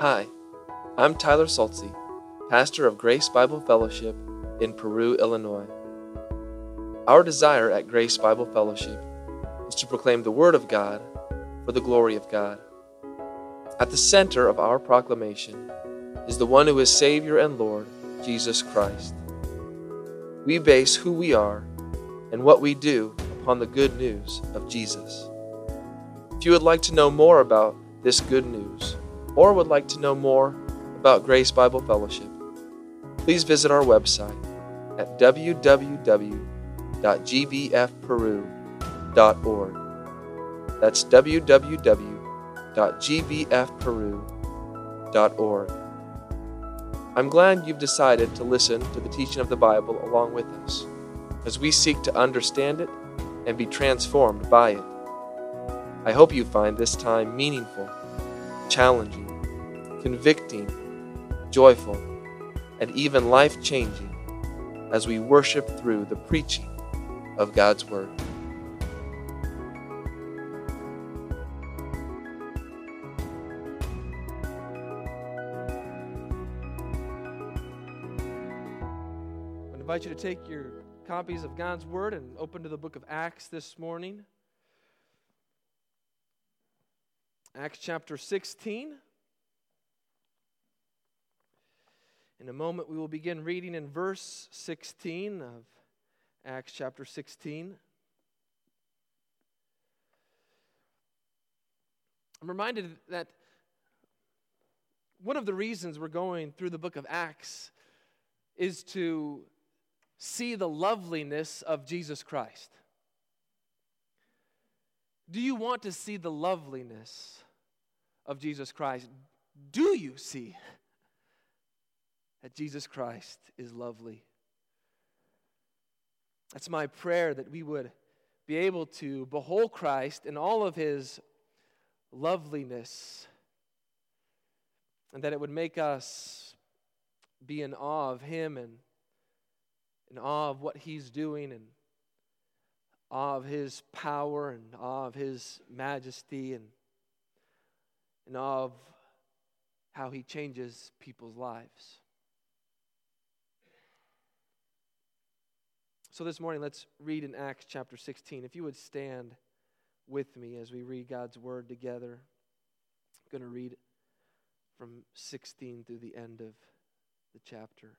Hi, I'm Tyler Saltzy, pastor of Grace Bible Fellowship in Peru, Illinois. Our desire at Grace Bible Fellowship is to proclaim the Word of God for the glory of God. At the center of our proclamation is the one who is Savior and Lord, Jesus Christ. We base who we are and what we do upon the good news of Jesus. If you would like to know more about this good news, or would like to know more about Grace Bible Fellowship, please visit our website at That's www.gbfperu.org. I'm glad you've decided to listen to the teaching of the Bible along with us as we seek to understand it and be transformed by it. I hope you find this time meaningful, challenging, convicting, joyful, and even life changing as we worship through the preaching of God's Word. Invite you to take your copies of God's Word and open to the book of Acts this morning. Acts chapter 16. In a moment, we will begin reading in verse 16 of Acts chapter 16. I'm reminded that one of the reasons we're going through the book of Acts is to see the loveliness of Jesus Christ. Do you want to see the loveliness of Jesus Christ? Do you see that Jesus Christ is lovely. That's my prayer that we would be able to behold Christ in all of his loveliness and that it would make us be in awe of him and in awe of what he's doing and awe of his power and awe of his majesty and in awe of how he changes people's lives. So this morning, let's read in Acts chapter 16. If you would stand with me as we read God's word together. I'm going to read from 16 through the end of the chapter.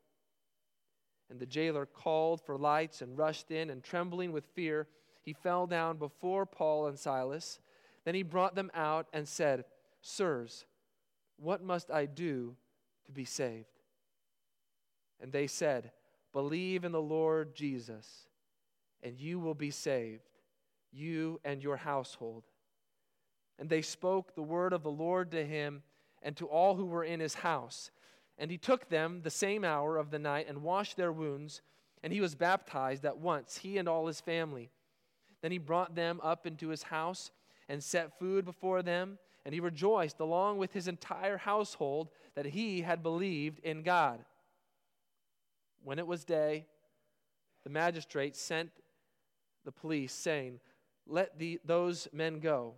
And the jailer called for lights and rushed in, and trembling with fear, he fell down before Paul and Silas. Then he brought them out and said, Sirs, what must I do to be saved? And they said, Believe in the Lord Jesus and you will be saved, you and your household. And they spoke the word of the Lord to him and to all who were in his house. And he took them the same hour of the night and washed their wounds, and he was baptized at once, he and all his family. Then he brought them up into his house and set food before them, and he rejoiced along with his entire household that he had believed in God. When it was day, the magistrates sent the police, saying, Let the, those men go.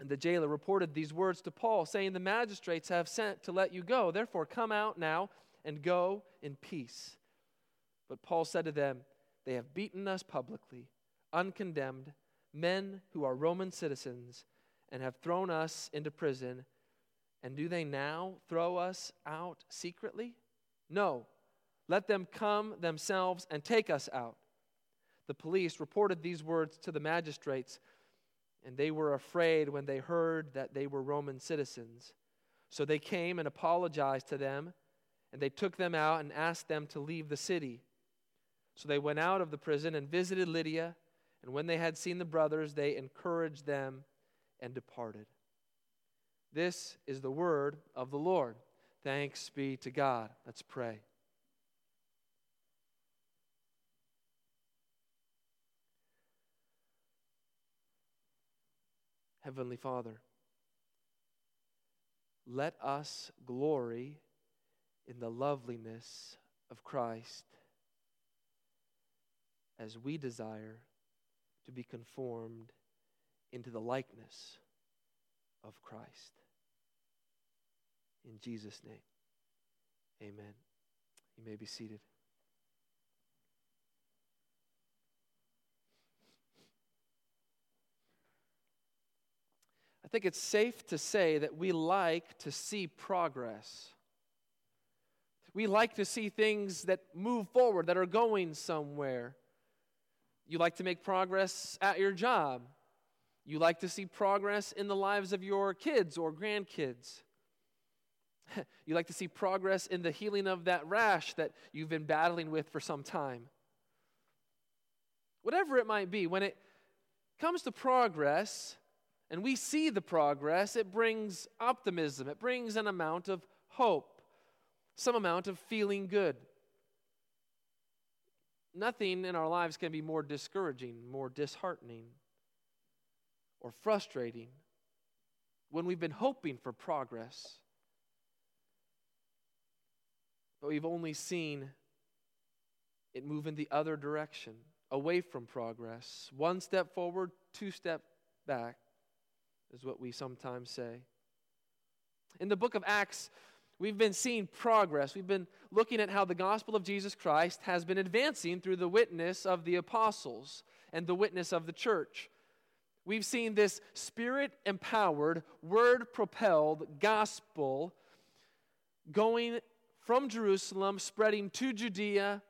And the jailer reported these words to Paul, saying, The magistrates have sent to let you go. Therefore, come out now and go in peace. But Paul said to them, They have beaten us publicly, uncondemned, men who are Roman citizens, and have thrown us into prison. And do they now throw us out secretly? No. Let them come themselves and take us out. The police reported these words to the magistrates, and they were afraid when they heard that they were Roman citizens. So they came and apologized to them, and they took them out and asked them to leave the city. So they went out of the prison and visited Lydia, and when they had seen the brothers, they encouraged them and departed. This is the word of the Lord. Thanks be to God. Let's pray. Heavenly Father, let us glory in the loveliness of Christ as we desire to be conformed into the likeness of Christ. In Jesus' name, amen. You may be seated. Think it's safe to say that we like to see progress. We like to see things that move forward, that are going somewhere. You like to make progress at your job. You like to see progress in the lives of your kids or grandkids. you like to see progress in the healing of that rash that you've been battling with for some time. Whatever it might be, when it comes to progress, and we see the progress, it brings optimism, it brings an amount of hope, some amount of feeling good. Nothing in our lives can be more discouraging, more disheartening, or frustrating when we've been hoping for progress, but we've only seen it move in the other direction, away from progress. One step forward, two step back is what we sometimes say. In the book of Acts, we've been seeing progress. We've been looking at how the gospel of Jesus Christ has been advancing through the witness of the apostles and the witness of the church. We've seen this spirit empowered, word propelled gospel going from Jerusalem, spreading to Judea,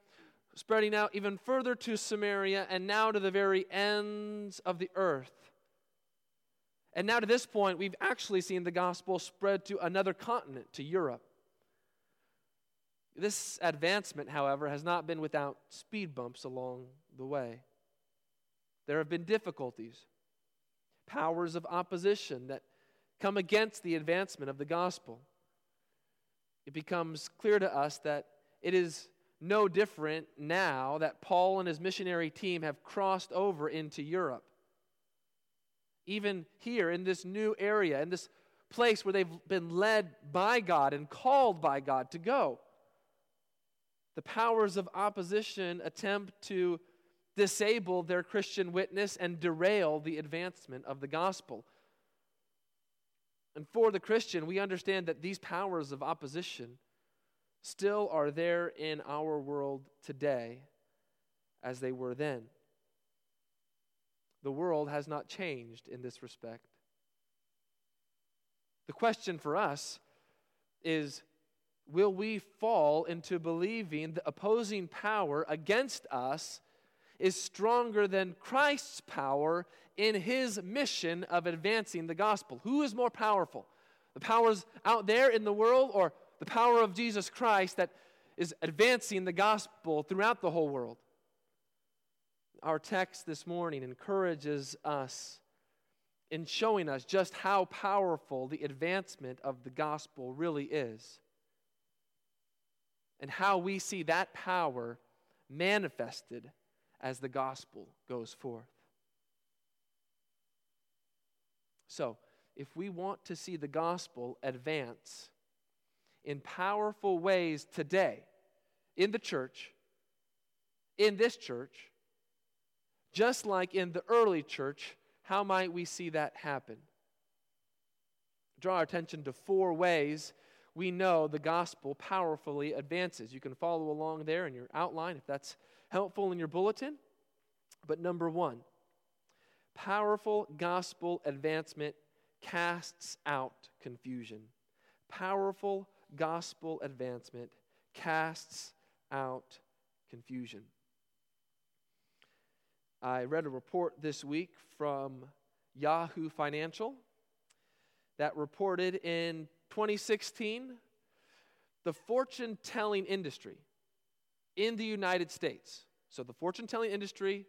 spreading out even further to Samaria, and now to the very ends of the earth. And now to this point, we've actually seen the gospel spread to another continent, to Europe. This advancement, however, has not been without speed bumps along the way. There have been difficulties, powers of opposition that come against the advancement of the gospel. It becomes clear to us that it is no different now that Paul and his missionary team have crossed over into Europe even here in this new area, in this place where they've been led by God and called by God to go. The powers of opposition attempt to disable their Christian witness and derail the advancement of the gospel. And for the Christian, we understand that these powers of opposition still are there in our world today as they were then. The world has not changed in this respect. The question for us is will we fall into believing the opposing power against us is stronger than Christ's power in his mission of advancing the gospel? Who is more powerful? The powers out there in the world or the power of Jesus Christ that is advancing the gospel throughout the whole world? Our text this morning encourages us in showing us just how powerful the advancement of the gospel really is and how we see that power manifested as the gospel goes forth. So, if we want to see the gospel advance in powerful ways today in the church, in this church, just like in the early church, how might we see that happen? Draw our attention to four ways we know the gospel powerfully advances. You can follow along there in your outline if that's helpful in your bulletin. But number one, powerful gospel advancement casts out confusion. Powerful gospel advancement casts out confusion. I read a report this week from Yahoo Financial that reported in 2016 the fortune telling industry in the United States. So, the fortune telling industry,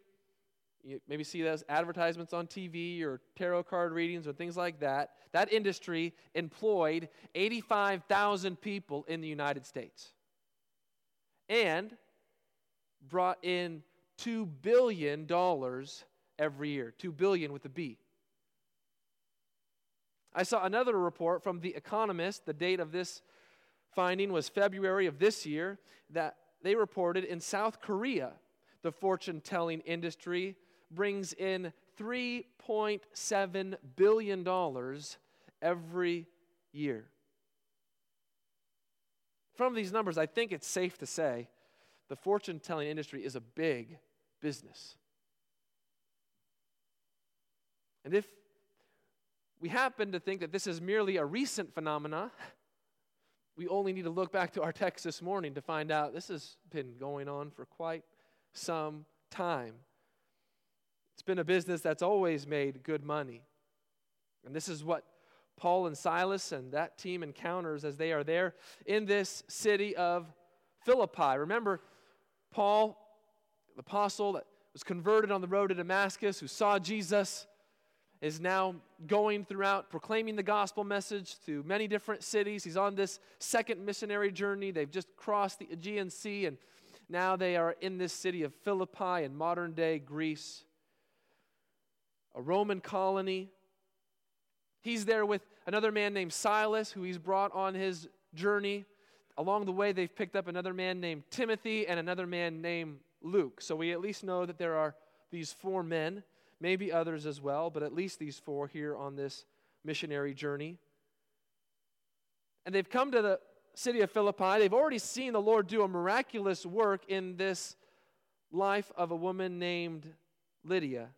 you maybe see those advertisements on TV or tarot card readings or things like that. That industry employed 85,000 people in the United States and brought in $2 billion every year. 2 billion with a B. I saw another report from The Economist. The date of this finding was February of this year that they reported in South Korea, the fortune telling industry brings in $3.7 billion every year. From these numbers, I think it's safe to say the fortune telling industry is a big business. And if we happen to think that this is merely a recent phenomena, we only need to look back to our text this morning to find out this has been going on for quite some time. It's been a business that's always made good money. And this is what Paul and Silas and that team encounters as they are there in this city of Philippi. Remember, Paul, the apostle that was converted on the road to Damascus, who saw Jesus, is now going throughout proclaiming the gospel message to many different cities. He's on this second missionary journey. They've just crossed the Aegean Sea, and now they are in this city of Philippi in modern day Greece, a Roman colony. He's there with another man named Silas, who he's brought on his journey. Along the way, they've picked up another man named Timothy and another man named Luke. So we at least know that there are these four men maybe others as well, but at least these four here on this missionary journey. And they've come to the city of Philippi. They've already seen the Lord do a miraculous work in this life of a woman named Lydia.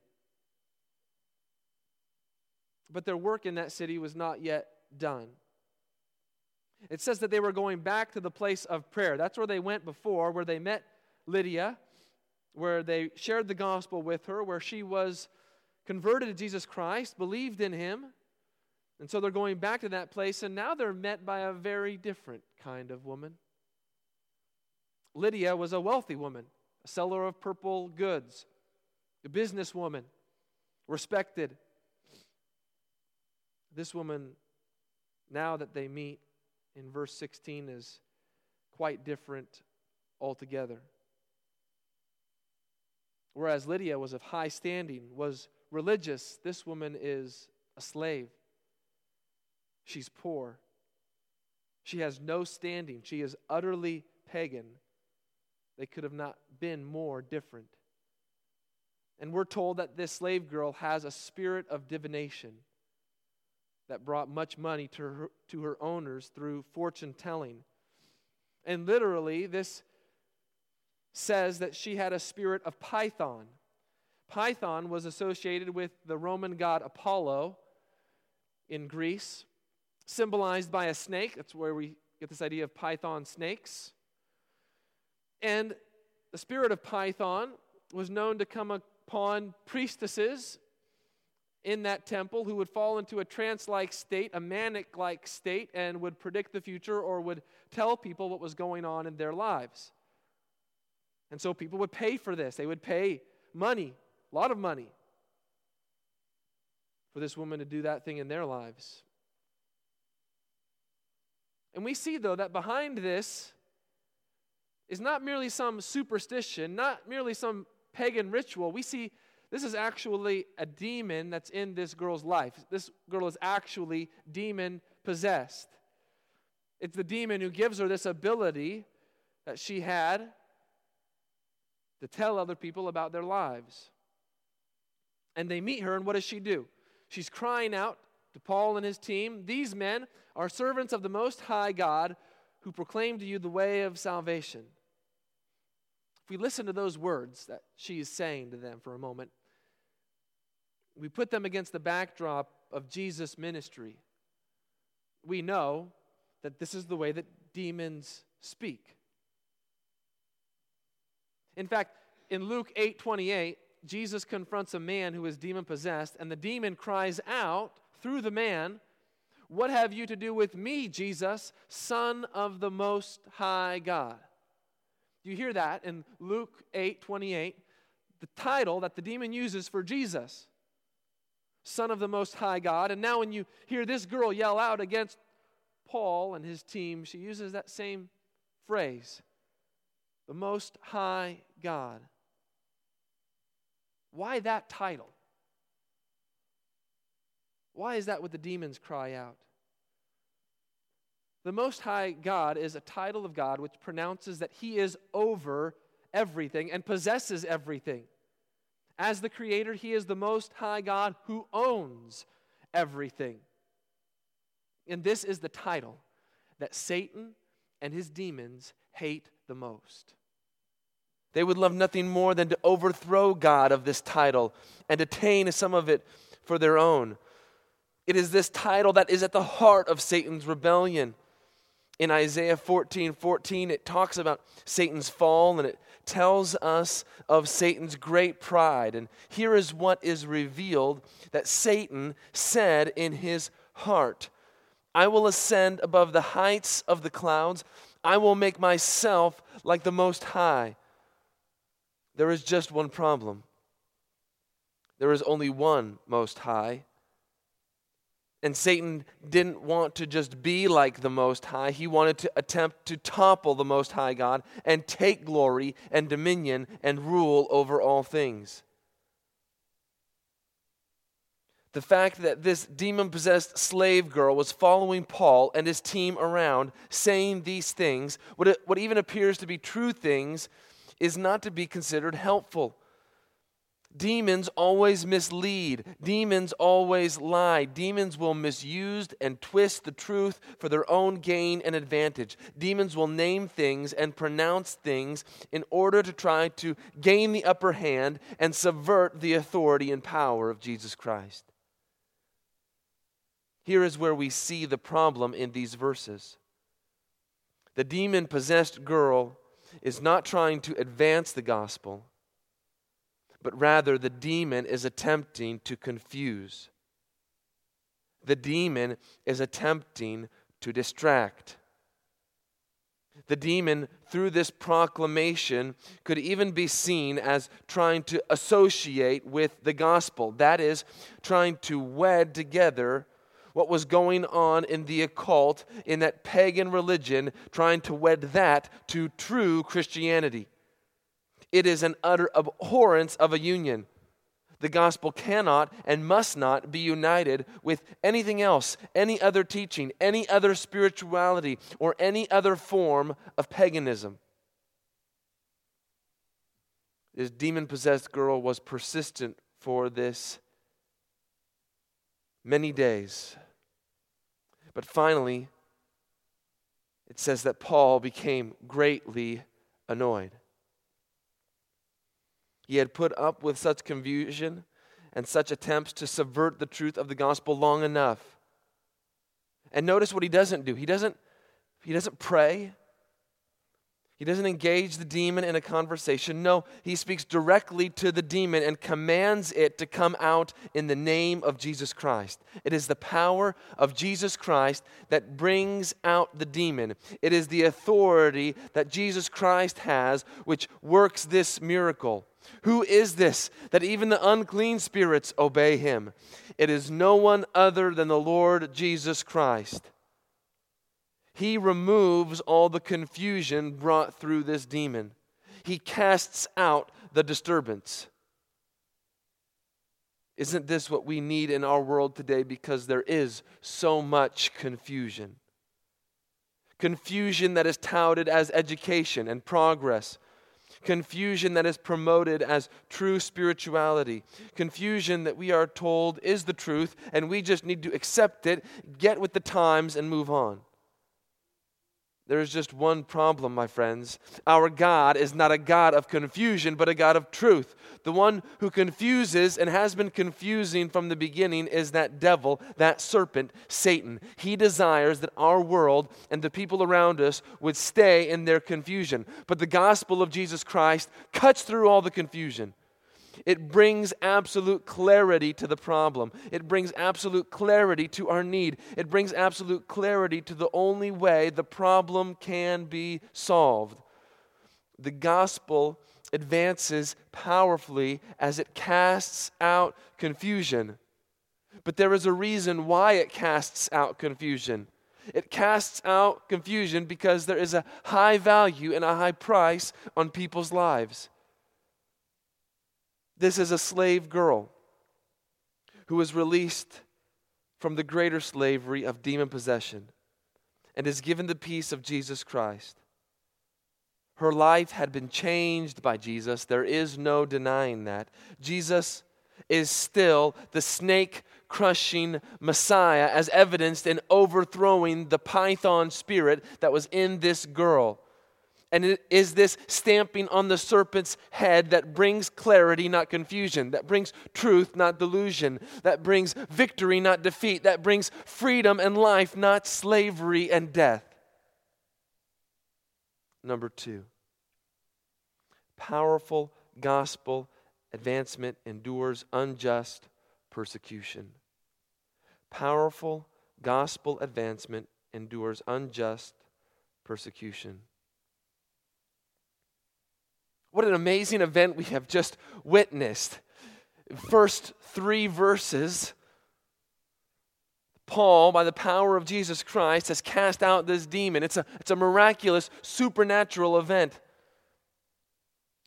But their work in that city was not yet done. It says that they were going back to the place of prayer. That's where they went before, where they met Lydia where they shared the gospel with her, where she was converted to Jesus Christ, believed in him. And so they're going back to that place, and now they're met by a very different kind of woman. Lydia was a wealthy woman, a seller of purple goods, a businesswoman, respected. This woman, now that they meet in verse 16, is quite different altogether. Whereas Lydia was of high standing, was religious, this woman is a slave. She's poor. She has no standing. She is utterly pagan. They could have not been more different. And we're told that this slave girl has a spirit of divination that brought much money to her, to her owners through fortune telling. And literally, this says that she had a spirit of Python. Python was associated with the Roman god Apollo in Greece, symbolized by a snake. That's where we get this idea of python snakes. And the spirit of Python was known to come upon priestesses in that temple who would fall into a trance like state, a manic like state, and would predict the future or would tell people what was going on in their lives. And so people would pay for this. They would pay money, a lot of money, for this woman to do that thing in their lives. And we see, though, that behind this is not merely some superstition, not merely some pagan ritual. We see this is actually a demon that's in this girl's life. This girl is actually demon possessed. It's the demon who gives her this ability that she had to tell other people about their lives. And they meet her, and what does she do? She's crying out to Paul and his team These men are servants of the Most High God who proclaim to you the way of salvation. If we listen to those words that she is saying to them for a moment, we put them against the backdrop of Jesus' ministry. We know that this is the way that demons speak. In fact, in Luke 8 28, Jesus confronts a man who is demon possessed, and the demon cries out through the man, What have you to do with me, Jesus, Son of the Most High God? Do you hear that in Luke 8 28, the title that the demon uses for Jesus. Son of the Most High God. And now, when you hear this girl yell out against Paul and his team, she uses that same phrase the Most High God. Why that title? Why is that what the demons cry out? The Most High God is a title of God which pronounces that He is over everything and possesses everything. As the Creator, He is the Most High God who owns everything. And this is the title that Satan and his demons hate the most. They would love nothing more than to overthrow God of this title and attain some of it for their own. It is this title that is at the heart of Satan's rebellion. In Isaiah 14 14, it talks about Satan's fall and it tells us of Satan's great pride. And here is what is revealed that Satan said in his heart I will ascend above the heights of the clouds, I will make myself like the Most High. There is just one problem there is only one Most High. And Satan didn't want to just be like the Most High. He wanted to attempt to topple the Most High God and take glory and dominion and rule over all things. The fact that this demon possessed slave girl was following Paul and his team around, saying these things, what, what even appears to be true things, is not to be considered helpful. Demons always mislead. Demons always lie. Demons will misuse and twist the truth for their own gain and advantage. Demons will name things and pronounce things in order to try to gain the upper hand and subvert the authority and power of Jesus Christ. Here is where we see the problem in these verses. The demon possessed girl is not trying to advance the gospel but rather the demon is attempting to confuse. The demon is attempting to distract. The demon, through this proclamation, could even be seen as trying to associate with the gospel. That is, trying to wed together what was going on in the occult, in that pagan religion, trying to wed that to true Christianity. It is an utter abhorrence of a union. The gospel cannot and must not be united with anything else, any other teaching, any other spirituality, or any other form of paganism. This demon possessed girl was persistent for this many days. But finally, it says that Paul became greatly annoyed. He had put up with such confusion and such attempts to subvert the truth of the gospel long enough. And notice what he doesn't do. He doesn't, he doesn't pray. He doesn't engage the demon in a conversation. No, he speaks directly to the demon and commands it to come out in the name of Jesus Christ. It is the power of Jesus Christ that brings out the demon. It is the authority that Jesus Christ has which works this miracle. Who is this that even the unclean spirits obey him? It is no one other than the Lord Jesus Christ. He removes all the confusion brought through this demon. He casts out the disturbance. Isn't this what we need in our world today? Because there is so much confusion. Confusion that is touted as education and progress. Confusion that is promoted as true spirituality. Confusion that we are told is the truth and we just need to accept it, get with the times, and move on. There's just one problem, my friends. Our God is not a God of confusion, but a God of truth. The one who confuses and has been confusing from the beginning is that devil, that serpent, Satan. He desires that our world and the people around us would stay in their confusion. But the gospel of Jesus Christ cuts through all the confusion. It brings absolute clarity to the problem. It brings absolute clarity to our need. It brings absolute clarity to the only way the problem can be solved. The gospel advances powerfully as it casts out confusion. But there is a reason why it casts out confusion. It casts out confusion because there is a high value and a high price on people's lives. This is a slave girl who was released from the greater slavery of demon possession and is given the peace of Jesus Christ. Her life had been changed by Jesus. There is no denying that. Jesus is still the snake crushing Messiah, as evidenced in overthrowing the python spirit that was in this girl. And it is this stamping on the serpent's head that brings clarity, not confusion, that brings truth, not delusion, that brings victory, not defeat, that brings freedom and life, not slavery and death. Number two, powerful gospel advancement endures unjust persecution. Powerful gospel advancement endures unjust persecution. What an amazing event we have just witnessed. First three verses, Paul, by the power of Jesus Christ, has cast out this demon. It's a, it's a miraculous, supernatural event.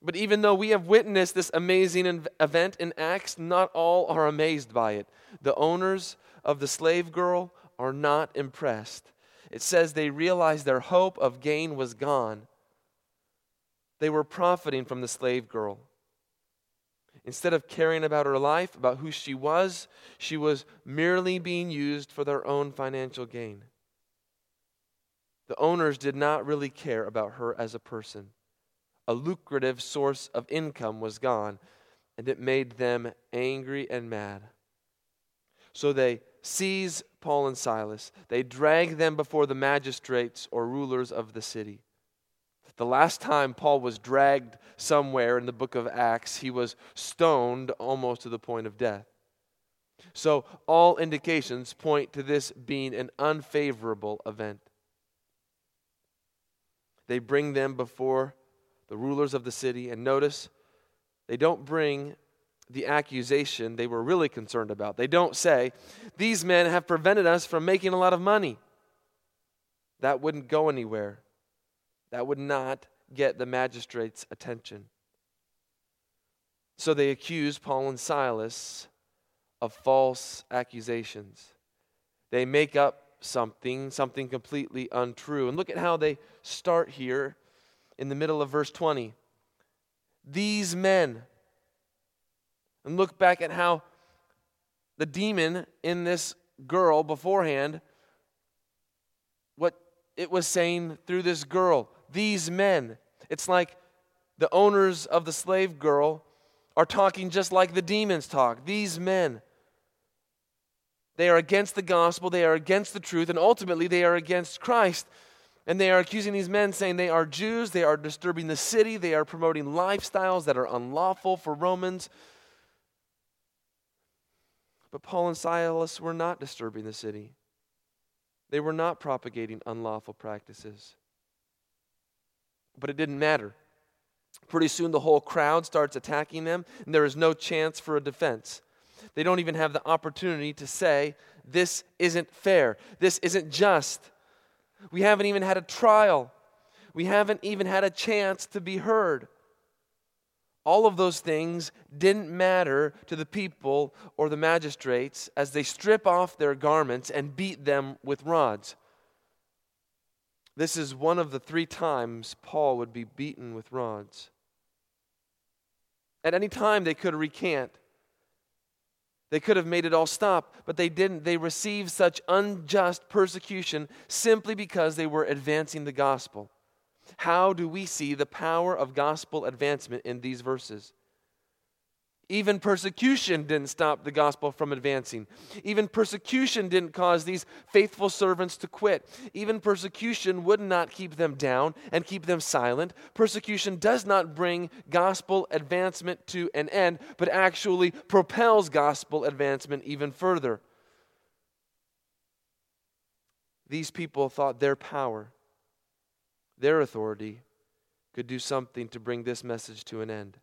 But even though we have witnessed this amazing event in Acts, not all are amazed by it. The owners of the slave girl are not impressed. It says they realized their hope of gain was gone. They were profiting from the slave girl. Instead of caring about her life, about who she was, she was merely being used for their own financial gain. The owners did not really care about her as a person. A lucrative source of income was gone, and it made them angry and mad. So they seize Paul and Silas. They drag them before the magistrates or rulers of the city. The last time Paul was dragged somewhere in the book of Acts, he was stoned almost to the point of death. So, all indications point to this being an unfavorable event. They bring them before the rulers of the city, and notice they don't bring the accusation they were really concerned about. They don't say, These men have prevented us from making a lot of money. That wouldn't go anywhere. That would not get the magistrate's attention. So they accuse Paul and Silas of false accusations. They make up something, something completely untrue. And look at how they start here in the middle of verse 20. These men. And look back at how the demon in this girl beforehand, what it was saying through this girl these men. It's like the owners of the slave girl are talking just like the demons talk. These men, they are against the gospel, they are against the truth, and ultimately they are against Christ. And they are accusing these men, saying they are Jews, they are disturbing the city, they are promoting lifestyles that are unlawful for Romans. But Paul and Silas were not disturbing the city, they were not propagating unlawful practices. But it didn't matter. Pretty soon, the whole crowd starts attacking them, and there is no chance for a defense. They don't even have the opportunity to say, This isn't fair. This isn't just. We haven't even had a trial. We haven't even had a chance to be heard. All of those things didn't matter to the people or the magistrates as they strip off their garments and beat them with rods. This is one of the three times Paul would be beaten with rods. At any time, they could recant. They could have made it all stop, but they didn't. They received such unjust persecution simply because they were advancing the gospel. How do we see the power of gospel advancement in these verses? Even persecution didn't stop the gospel from advancing. Even persecution didn't cause these faithful servants to quit. Even persecution would not keep them down and keep them silent. Persecution does not bring gospel advancement to an end, but actually propels gospel advancement even further. These people thought their power, their authority, could do something to bring this message to an end.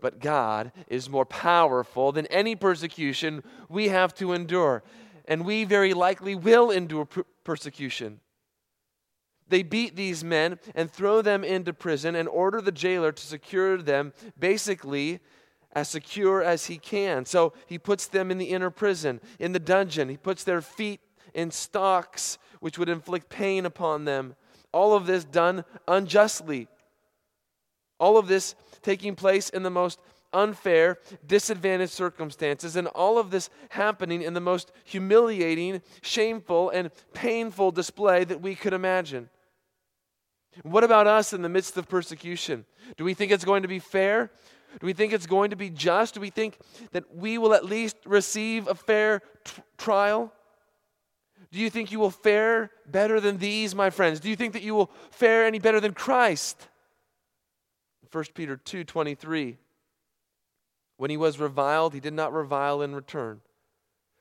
But God is more powerful than any persecution we have to endure. And we very likely will endure persecution. They beat these men and throw them into prison and order the jailer to secure them basically as secure as he can. So he puts them in the inner prison, in the dungeon. He puts their feet in stocks, which would inflict pain upon them. All of this done unjustly. All of this taking place in the most unfair, disadvantaged circumstances, and all of this happening in the most humiliating, shameful, and painful display that we could imagine. What about us in the midst of persecution? Do we think it's going to be fair? Do we think it's going to be just? Do we think that we will at least receive a fair t- trial? Do you think you will fare better than these, my friends? Do you think that you will fare any better than Christ? 1 Peter 2:23 When he was reviled he did not revile in return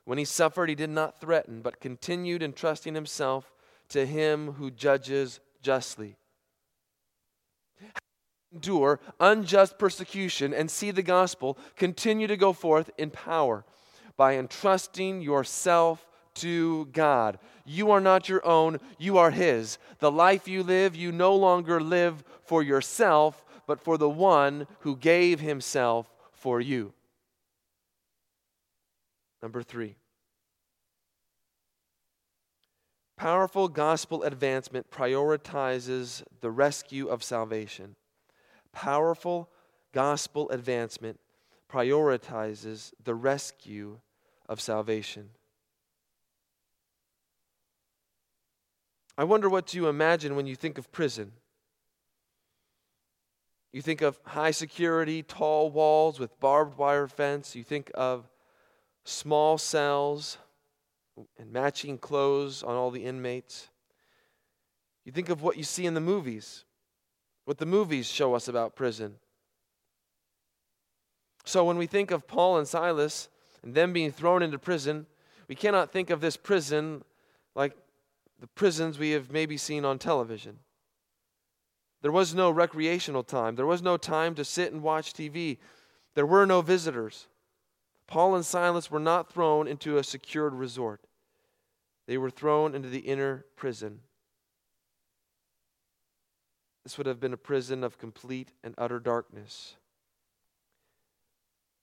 when he suffered he did not threaten but continued entrusting himself to him who judges justly endure unjust persecution and see the gospel continue to go forth in power by entrusting yourself to God. You are not your own, you are His. The life you live, you no longer live for yourself, but for the one who gave himself for you. Number three. Powerful gospel advancement prioritizes the rescue of salvation. Powerful gospel advancement prioritizes the rescue of salvation. I wonder what you imagine when you think of prison. You think of high security, tall walls with barbed wire fence. You think of small cells and matching clothes on all the inmates. You think of what you see in the movies, what the movies show us about prison. So when we think of Paul and Silas and them being thrown into prison, we cannot think of this prison like the prisons we have maybe seen on television. There was no recreational time. There was no time to sit and watch TV. There were no visitors. Paul and Silas were not thrown into a secured resort, they were thrown into the inner prison. This would have been a prison of complete and utter darkness.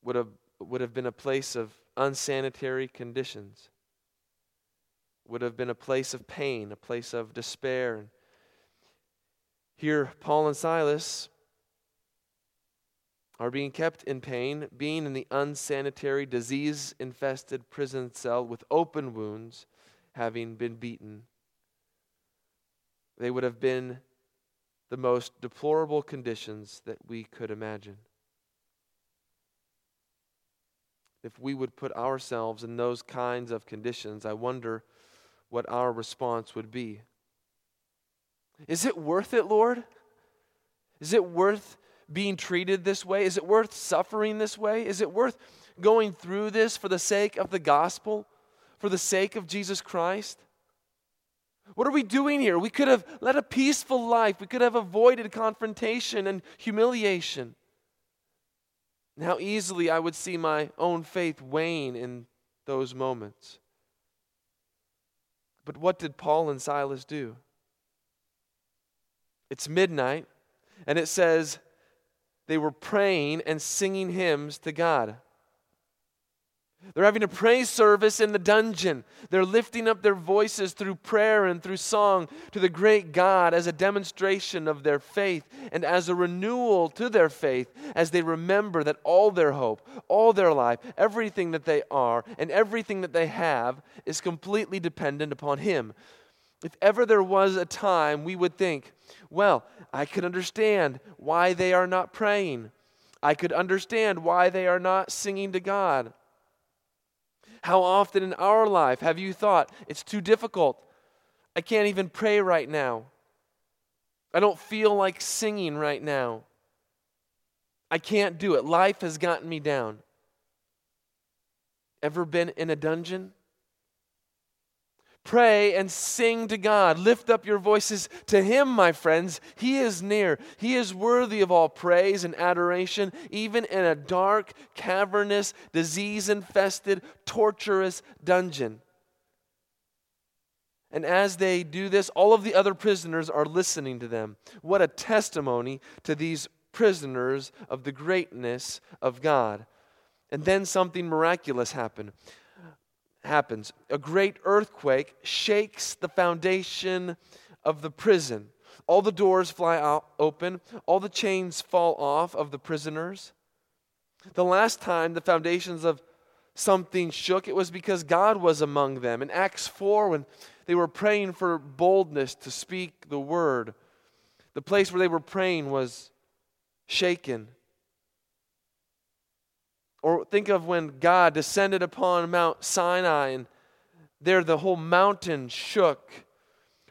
Would have, would have been a place of unsanitary conditions. Would have been a place of pain, a place of despair here, Paul and Silas are being kept in pain, being in the unsanitary, disease infested prison cell with open wounds, having been beaten. They would have been the most deplorable conditions that we could imagine. If we would put ourselves in those kinds of conditions, I wonder what our response would be. Is it worth it, Lord? Is it worth being treated this way? Is it worth suffering this way? Is it worth going through this for the sake of the gospel, for the sake of Jesus Christ? What are we doing here? We could have led a peaceful life. We could have avoided confrontation and humiliation. And how easily I would see my own faith wane in those moments. But what did Paul and Silas do? It's midnight, and it says they were praying and singing hymns to God. They're having a praise service in the dungeon. They're lifting up their voices through prayer and through song to the great God as a demonstration of their faith and as a renewal to their faith as they remember that all their hope, all their life, everything that they are, and everything that they have is completely dependent upon Him. If ever there was a time we would think, well, I could understand why they are not praying. I could understand why they are not singing to God. How often in our life have you thought, it's too difficult? I can't even pray right now. I don't feel like singing right now. I can't do it. Life has gotten me down. Ever been in a dungeon? Pray and sing to God. Lift up your voices to Him, my friends. He is near. He is worthy of all praise and adoration, even in a dark, cavernous, disease infested, torturous dungeon. And as they do this, all of the other prisoners are listening to them. What a testimony to these prisoners of the greatness of God. And then something miraculous happened happens. A great earthquake shakes the foundation of the prison. All the doors fly out open, all the chains fall off of the prisoners. The last time the foundations of something shook, it was because God was among them. In Acts 4, when they were praying for boldness to speak the word, the place where they were praying was shaken. Or think of when God descended upon Mount Sinai and there the whole mountain shook.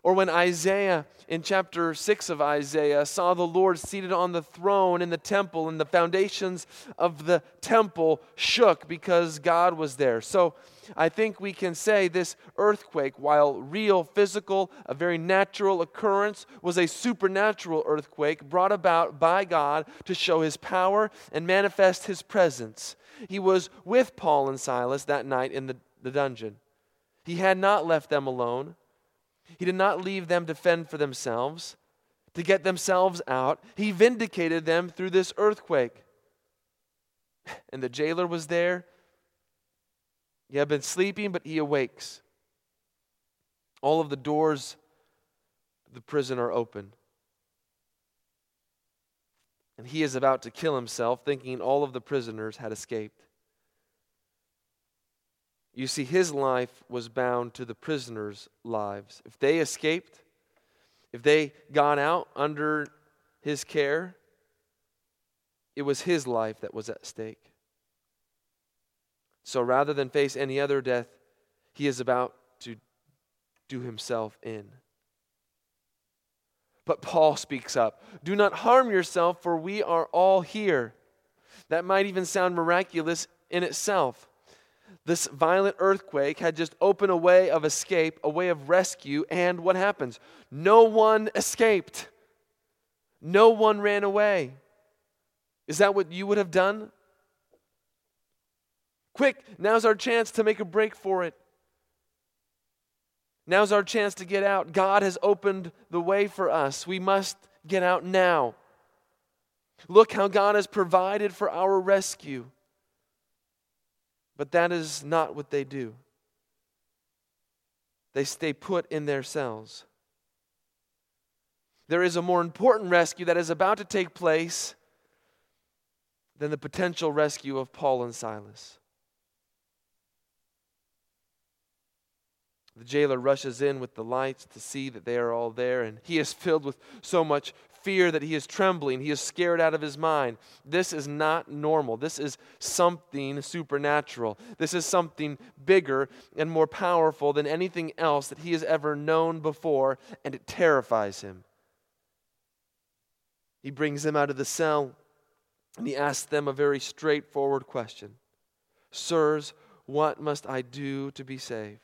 Or when Isaiah, in chapter 6 of Isaiah, saw the Lord seated on the throne in the temple, and the foundations of the temple shook because God was there. So I think we can say this earthquake, while real, physical, a very natural occurrence, was a supernatural earthquake brought about by God to show his power and manifest his presence. He was with Paul and Silas that night in the, the dungeon. He had not left them alone. He did not leave them to fend for themselves, to get themselves out. He vindicated them through this earthquake. And the jailer was there. He had been sleeping, but he awakes. All of the doors of the prison are open. And he is about to kill himself, thinking all of the prisoners had escaped. You see, his life was bound to the prisoners' lives. If they escaped, if they got out under his care, it was his life that was at stake. So rather than face any other death, he is about to do himself in. But Paul speaks up Do not harm yourself, for we are all here. That might even sound miraculous in itself. This violent earthquake had just opened a way of escape, a way of rescue, and what happens? No one escaped. No one ran away. Is that what you would have done? Quick, now's our chance to make a break for it. Now's our chance to get out. God has opened the way for us. We must get out now. Look how God has provided for our rescue. But that is not what they do. They stay put in their cells. There is a more important rescue that is about to take place than the potential rescue of Paul and Silas. The jailer rushes in with the lights to see that they are all there, and he is filled with so much fear that he is trembling. He is scared out of his mind. This is not normal. This is something supernatural. This is something bigger and more powerful than anything else that he has ever known before, and it terrifies him. He brings them out of the cell and he asks them a very straightforward question Sirs, what must I do to be saved?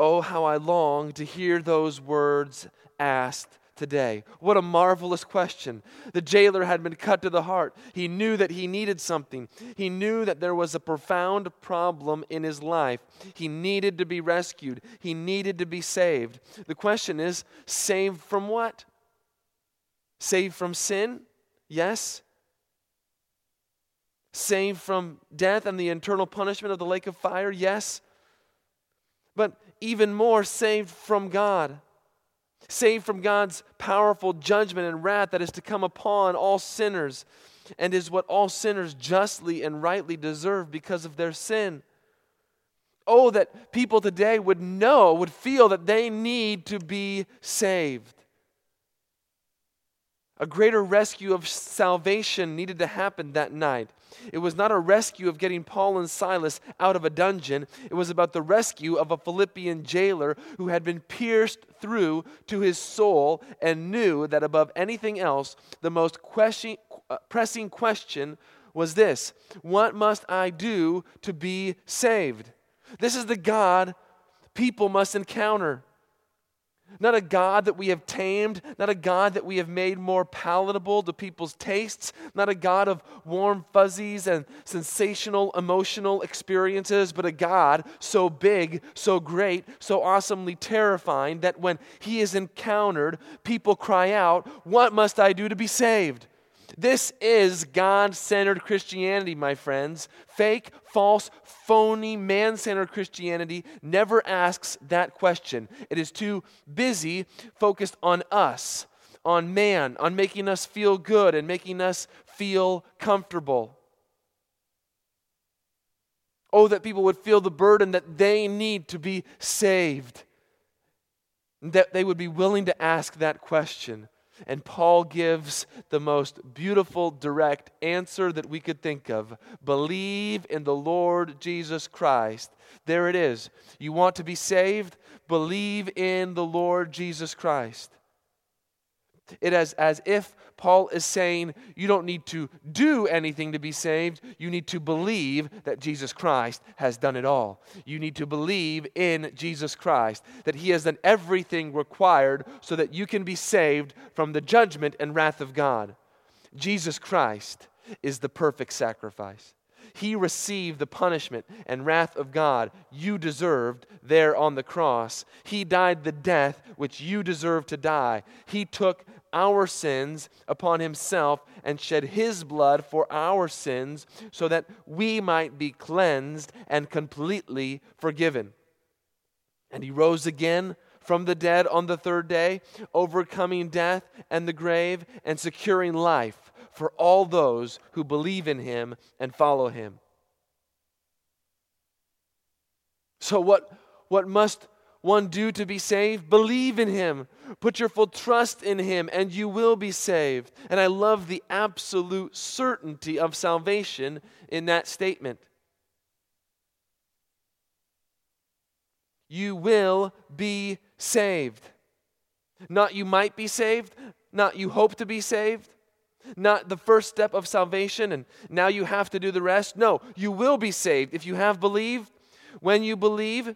Oh, how I long to hear those words asked today. What a marvelous question. The jailer had been cut to the heart. He knew that he needed something. He knew that there was a profound problem in his life. He needed to be rescued. He needed to be saved. The question is saved from what? Saved from sin? Yes. Saved from death and the eternal punishment of the lake of fire? Yes. But even more, saved from God saved from God's powerful judgment and wrath that is to come upon all sinners and is what all sinners justly and rightly deserve because of their sin. Oh, that people today would know, would feel that they need to be saved. A greater rescue of salvation needed to happen that night. It was not a rescue of getting Paul and Silas out of a dungeon. It was about the rescue of a Philippian jailer who had been pierced through to his soul and knew that above anything else, the most question, uh, pressing question was this What must I do to be saved? This is the God people must encounter. Not a God that we have tamed, not a God that we have made more palatable to people's tastes, not a God of warm fuzzies and sensational emotional experiences, but a God so big, so great, so awesomely terrifying that when He is encountered, people cry out, What must I do to be saved? This is God centered Christianity, my friends. Fake, false, phony, man centered Christianity never asks that question. It is too busy focused on us, on man, on making us feel good and making us feel comfortable. Oh, that people would feel the burden that they need to be saved. That they would be willing to ask that question. And Paul gives the most beautiful, direct answer that we could think of believe in the Lord Jesus Christ. There it is. You want to be saved? Believe in the Lord Jesus Christ. It is as if Paul is saying you don't need to do anything to be saved. You need to believe that Jesus Christ has done it all. You need to believe in Jesus Christ, that he has done everything required so that you can be saved from the judgment and wrath of God. Jesus Christ is the perfect sacrifice. He received the punishment and wrath of God you deserved there on the cross. He died the death which you deserved to die. He took our sins upon himself and shed his blood for our sins so that we might be cleansed and completely forgiven. And he rose again from the dead on the third day, overcoming death and the grave and securing life for all those who believe in him and follow him. So, what, what must one do to be saved? Believe in him. Put your full trust in him, and you will be saved. And I love the absolute certainty of salvation in that statement. You will be saved. Not you might be saved, not you hope to be saved, not the first step of salvation, and now you have to do the rest. No, you will be saved if you have believed. When you believe,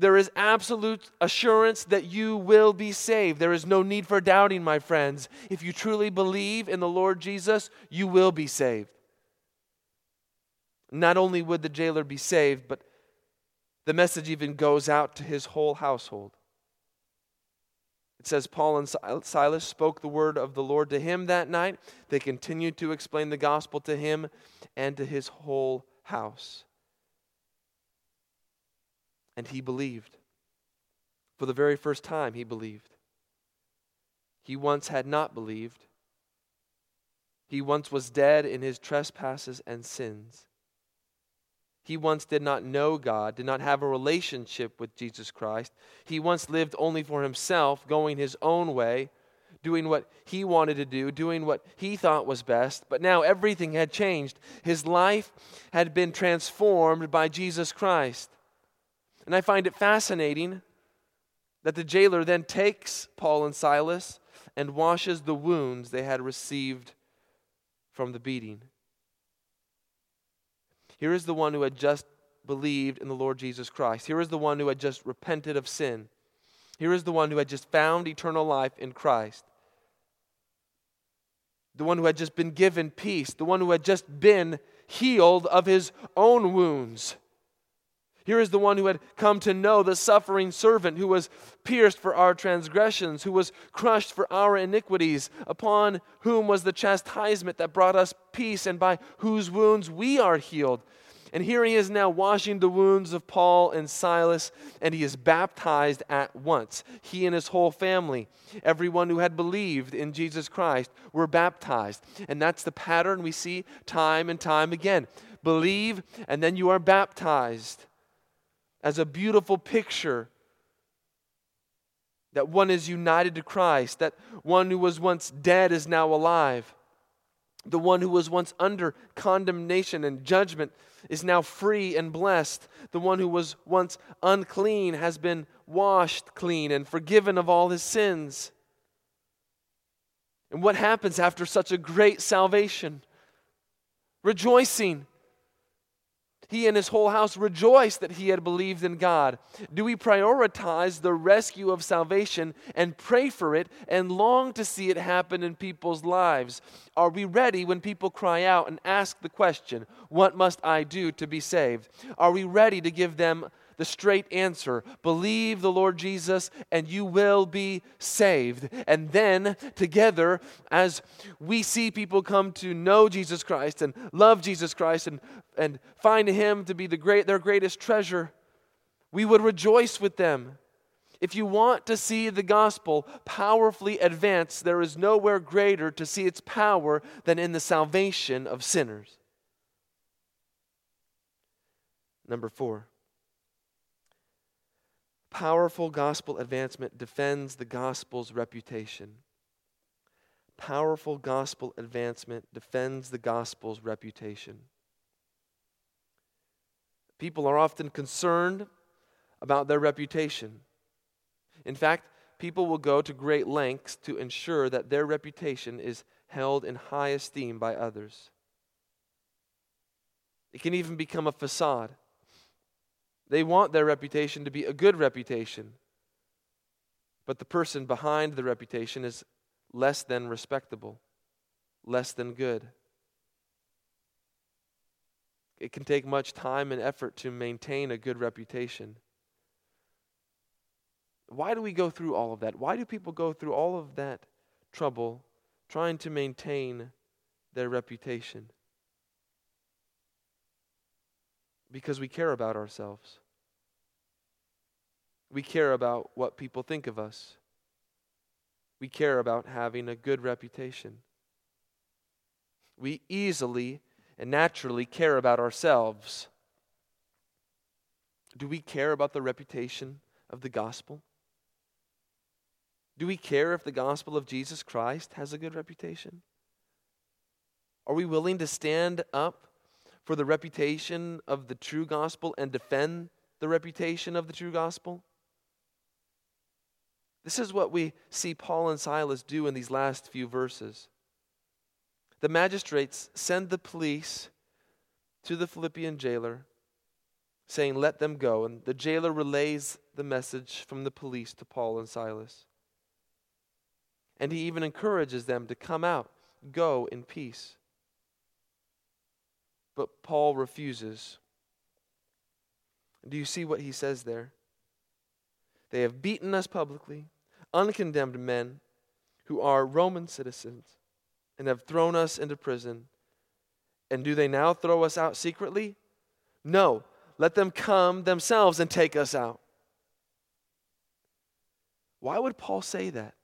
there is absolute assurance that you will be saved. There is no need for doubting, my friends. If you truly believe in the Lord Jesus, you will be saved. Not only would the jailer be saved, but the message even goes out to his whole household. It says Paul and Silas spoke the word of the Lord to him that night. They continued to explain the gospel to him and to his whole house and he believed. For the very first time, he believed. He once had not believed. He once was dead in his trespasses and sins. He once did not know God, did not have a relationship with Jesus Christ. He once lived only for himself, going his own way, doing what he wanted to do, doing what he thought was best. But now everything had changed. His life had been transformed by Jesus Christ. And I find it fascinating that the jailer then takes Paul and Silas and washes the wounds they had received from the beating. Here is the one who had just believed in the Lord Jesus Christ. Here is the one who had just repented of sin. Here is the one who had just found eternal life in Christ. The one who had just been given peace. The one who had just been healed of his own wounds. Here is the one who had come to know the suffering servant who was pierced for our transgressions, who was crushed for our iniquities, upon whom was the chastisement that brought us peace, and by whose wounds we are healed. And here he is now washing the wounds of Paul and Silas, and he is baptized at once. He and his whole family, everyone who had believed in Jesus Christ, were baptized. And that's the pattern we see time and time again. Believe, and then you are baptized as a beautiful picture that one is united to Christ, that one who was once dead is now alive, the one who was once under condemnation and judgment is now free and blessed, the one who was once unclean has been washed clean and forgiven of all his sins. And what happens after such a great salvation? Rejoicing he and his whole house rejoiced that he had believed in God? Do we prioritize the rescue of salvation and pray for it and long to see it happen in people's lives? Are we ready when people cry out and ask the question, What must I do to be saved? Are we ready to give them the straight answer believe the Lord Jesus and you will be saved. And then together, as we see people come to know Jesus Christ and love Jesus Christ and, and find Him to be the great, their greatest treasure, we would rejoice with them. If you want to see the gospel powerfully advance, there is nowhere greater to see its power than in the salvation of sinners. Number four, Powerful gospel advancement defends the gospel's reputation. Powerful gospel advancement defends the gospel's reputation. People are often concerned about their reputation. In fact, people will go to great lengths to ensure that their reputation is held in high esteem by others. It can even become a facade. They want their reputation to be a good reputation. But the person behind the reputation is less than respectable, less than good. It can take much time and effort to maintain a good reputation. Why do we go through all of that? Why do people go through all of that trouble trying to maintain their reputation? Because we care about ourselves. We care about what people think of us. We care about having a good reputation. We easily and naturally care about ourselves. Do we care about the reputation of the gospel? Do we care if the gospel of Jesus Christ has a good reputation? Are we willing to stand up for the reputation of the true gospel and defend the reputation of the true gospel? This is what we see Paul and Silas do in these last few verses. The magistrates send the police to the Philippian jailer, saying, Let them go. And the jailer relays the message from the police to Paul and Silas. And he even encourages them to come out, go in peace. But Paul refuses. Do you see what he says there? They have beaten us publicly, uncondemned men who are Roman citizens, and have thrown us into prison. And do they now throw us out secretly? No. Let them come themselves and take us out. Why would Paul say that?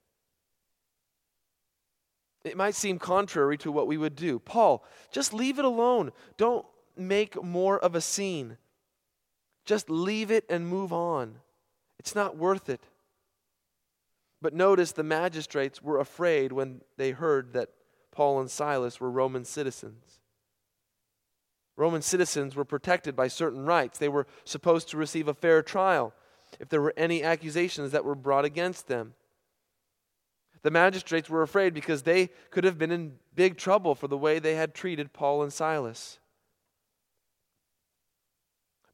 It might seem contrary to what we would do. Paul, just leave it alone. Don't make more of a scene. Just leave it and move on. It's not worth it. But notice the magistrates were afraid when they heard that Paul and Silas were Roman citizens. Roman citizens were protected by certain rights. They were supposed to receive a fair trial if there were any accusations that were brought against them. The magistrates were afraid because they could have been in big trouble for the way they had treated Paul and Silas.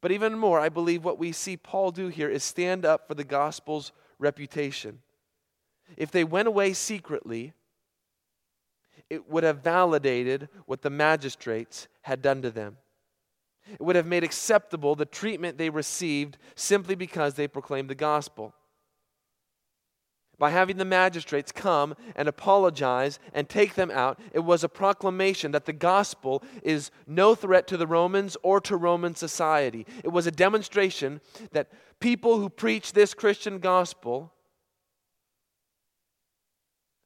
But even more, I believe what we see Paul do here is stand up for the gospel's reputation. If they went away secretly, it would have validated what the magistrates had done to them. It would have made acceptable the treatment they received simply because they proclaimed the gospel by having the magistrates come and apologize and take them out, it was a proclamation that the gospel is no threat to the Romans or to Roman society. It was a demonstration that people who preach this Christian gospel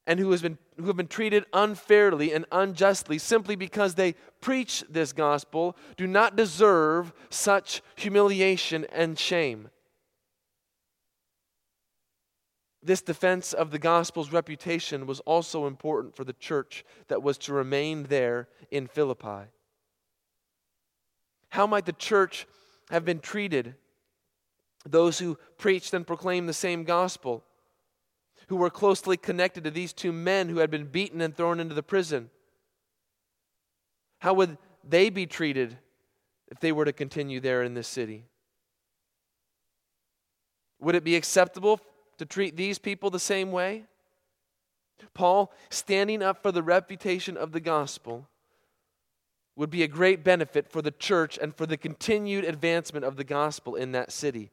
and who, has been, who have been treated unfairly and unjustly simply because they preach this gospel do not deserve such humiliation and shame. This defense of the gospel's reputation was also important for the church that was to remain there in Philippi. How might the church have been treated? Those who preached and proclaimed the same gospel, who were closely connected to these two men who had been beaten and thrown into the prison. How would they be treated if they were to continue there in this city? Would it be acceptable to treat these people the same way? Paul, standing up for the reputation of the gospel, would be a great benefit for the church and for the continued advancement of the gospel in that city.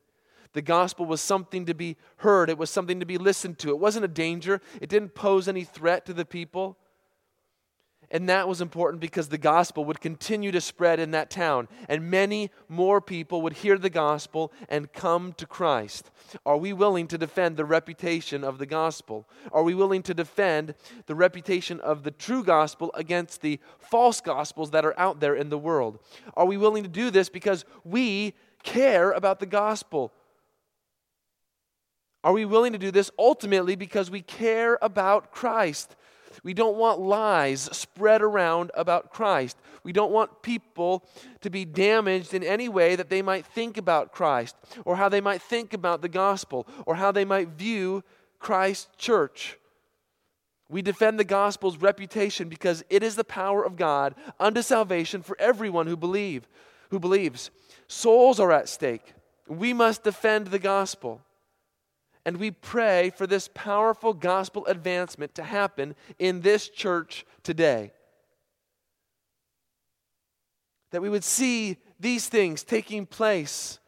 The gospel was something to be heard, it was something to be listened to. It wasn't a danger, it didn't pose any threat to the people. And that was important because the gospel would continue to spread in that town, and many more people would hear the gospel and come to Christ. Are we willing to defend the reputation of the gospel? Are we willing to defend the reputation of the true gospel against the false gospels that are out there in the world? Are we willing to do this because we care about the gospel? Are we willing to do this ultimately because we care about Christ? We don't want lies spread around about Christ. We don't want people to be damaged in any way that they might think about Christ, or how they might think about the gospel, or how they might view Christ's church. We defend the gospel's reputation because it is the power of God unto salvation for everyone who believe, who believes. Souls are at stake. We must defend the gospel. And we pray for this powerful gospel advancement to happen in this church today. That we would see these things taking place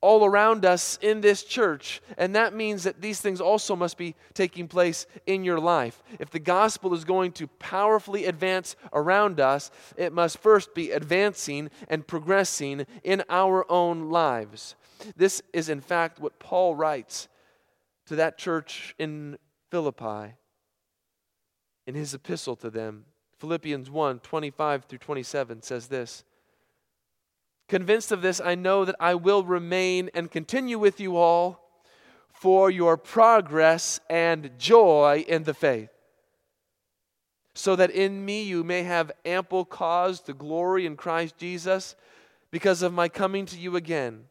all around us in this church. And that means that these things also must be taking place in your life. If the gospel is going to powerfully advance around us, it must first be advancing and progressing in our own lives. This is, in fact, what Paul writes to that church in Philippi in his epistle to them. Philippians 1 25 through 27 says this Convinced of this, I know that I will remain and continue with you all for your progress and joy in the faith, so that in me you may have ample cause to glory in Christ Jesus because of my coming to you again.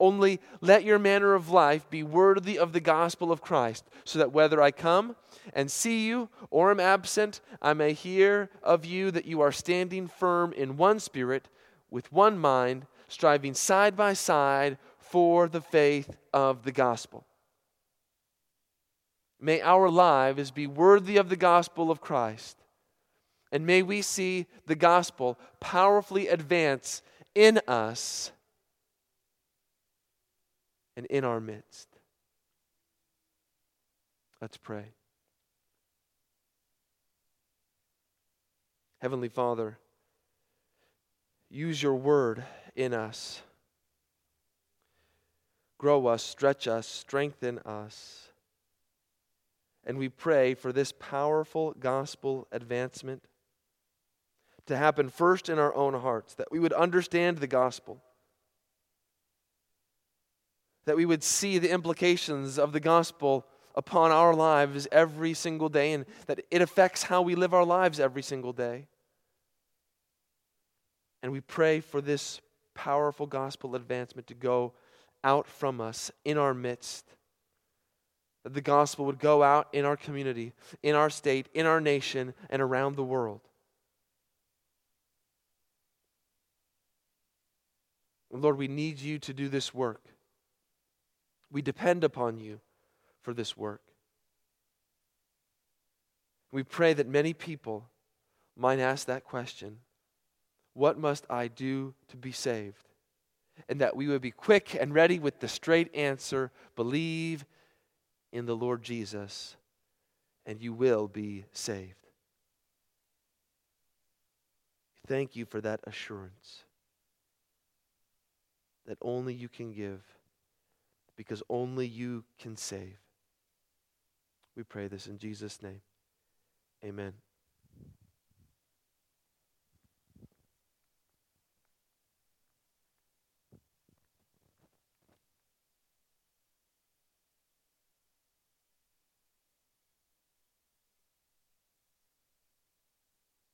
Only let your manner of life be worthy of the gospel of Christ, so that whether I come and see you or am absent, I may hear of you that you are standing firm in one spirit, with one mind, striving side by side for the faith of the gospel. May our lives be worthy of the gospel of Christ. And may we see the gospel powerfully advance in us and in our midst. Let's pray. Heavenly Father, use your word in us. Grow us, stretch us, strengthen us. And we pray for this powerful gospel advancement to happen first in our own hearts, that we would understand the gospel, that we would see the implications of the gospel upon our lives every single day, and that it affects how we live our lives every single day. And we pray for this powerful gospel advancement to go out from us in our midst. That the gospel would go out in our community, in our state, in our nation, and around the world. Lord, we need you to do this work. We depend upon you for this work. We pray that many people might ask that question What must I do to be saved? And that we would be quick and ready with the straight answer believe in the Lord Jesus, and you will be saved. Thank you for that assurance that only you can give because only you can save. We pray this in Jesus' name. Amen.